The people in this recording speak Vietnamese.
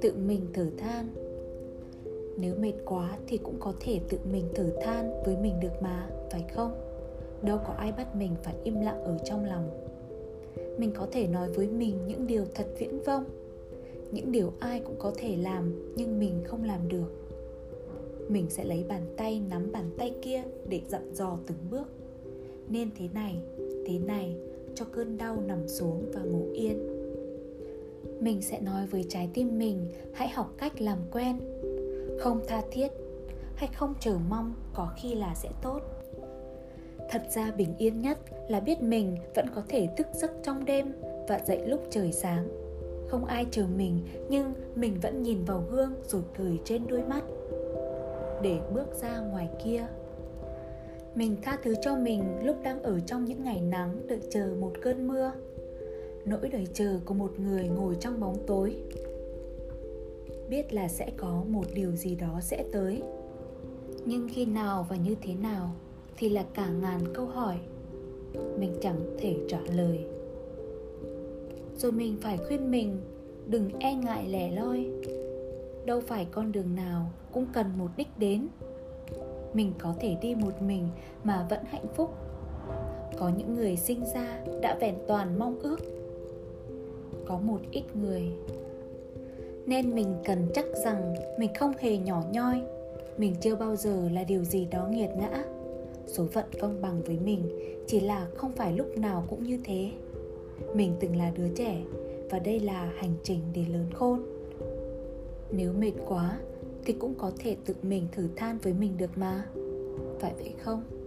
tự mình thở than. Nếu mệt quá thì cũng có thể tự mình thở than với mình được mà, phải không? Đâu có ai bắt mình phải im lặng ở trong lòng. Mình có thể nói với mình những điều thật viễn vông. Những điều ai cũng có thể làm nhưng mình không làm được. Mình sẽ lấy bàn tay nắm bàn tay kia để dặn dò từng bước nên thế này thế này, cho cơn đau nằm xuống và ngủ yên. Mình sẽ nói với trái tim mình, hãy học cách làm quen. Không tha thiết hay không chờ mong có khi là sẽ tốt. Thật ra bình yên nhất là biết mình vẫn có thể thức giấc trong đêm và dậy lúc trời sáng. Không ai chờ mình, nhưng mình vẫn nhìn vào gương rồi cười trên đôi mắt. Để bước ra ngoài kia mình tha thứ cho mình lúc đang ở trong những ngày nắng đợi chờ một cơn mưa. Nỗi đợi chờ của một người ngồi trong bóng tối. Biết là sẽ có một điều gì đó sẽ tới. Nhưng khi nào và như thế nào thì là cả ngàn câu hỏi. Mình chẳng thể trả lời. Rồi mình phải khuyên mình, đừng e ngại lẻ loi. Đâu phải con đường nào cũng cần một đích đến mình có thể đi một mình mà vẫn hạnh phúc. Có những người sinh ra đã vẹn toàn mong ước. Có một ít người nên mình cần chắc rằng mình không hề nhỏ nhoi. Mình chưa bao giờ là điều gì đó nghiệt ngã. Số phận công bằng với mình chỉ là không phải lúc nào cũng như thế. Mình từng là đứa trẻ và đây là hành trình để lớn khôn. Nếu mệt quá thì cũng có thể tự mình thử than với mình được mà. Phải vậy không?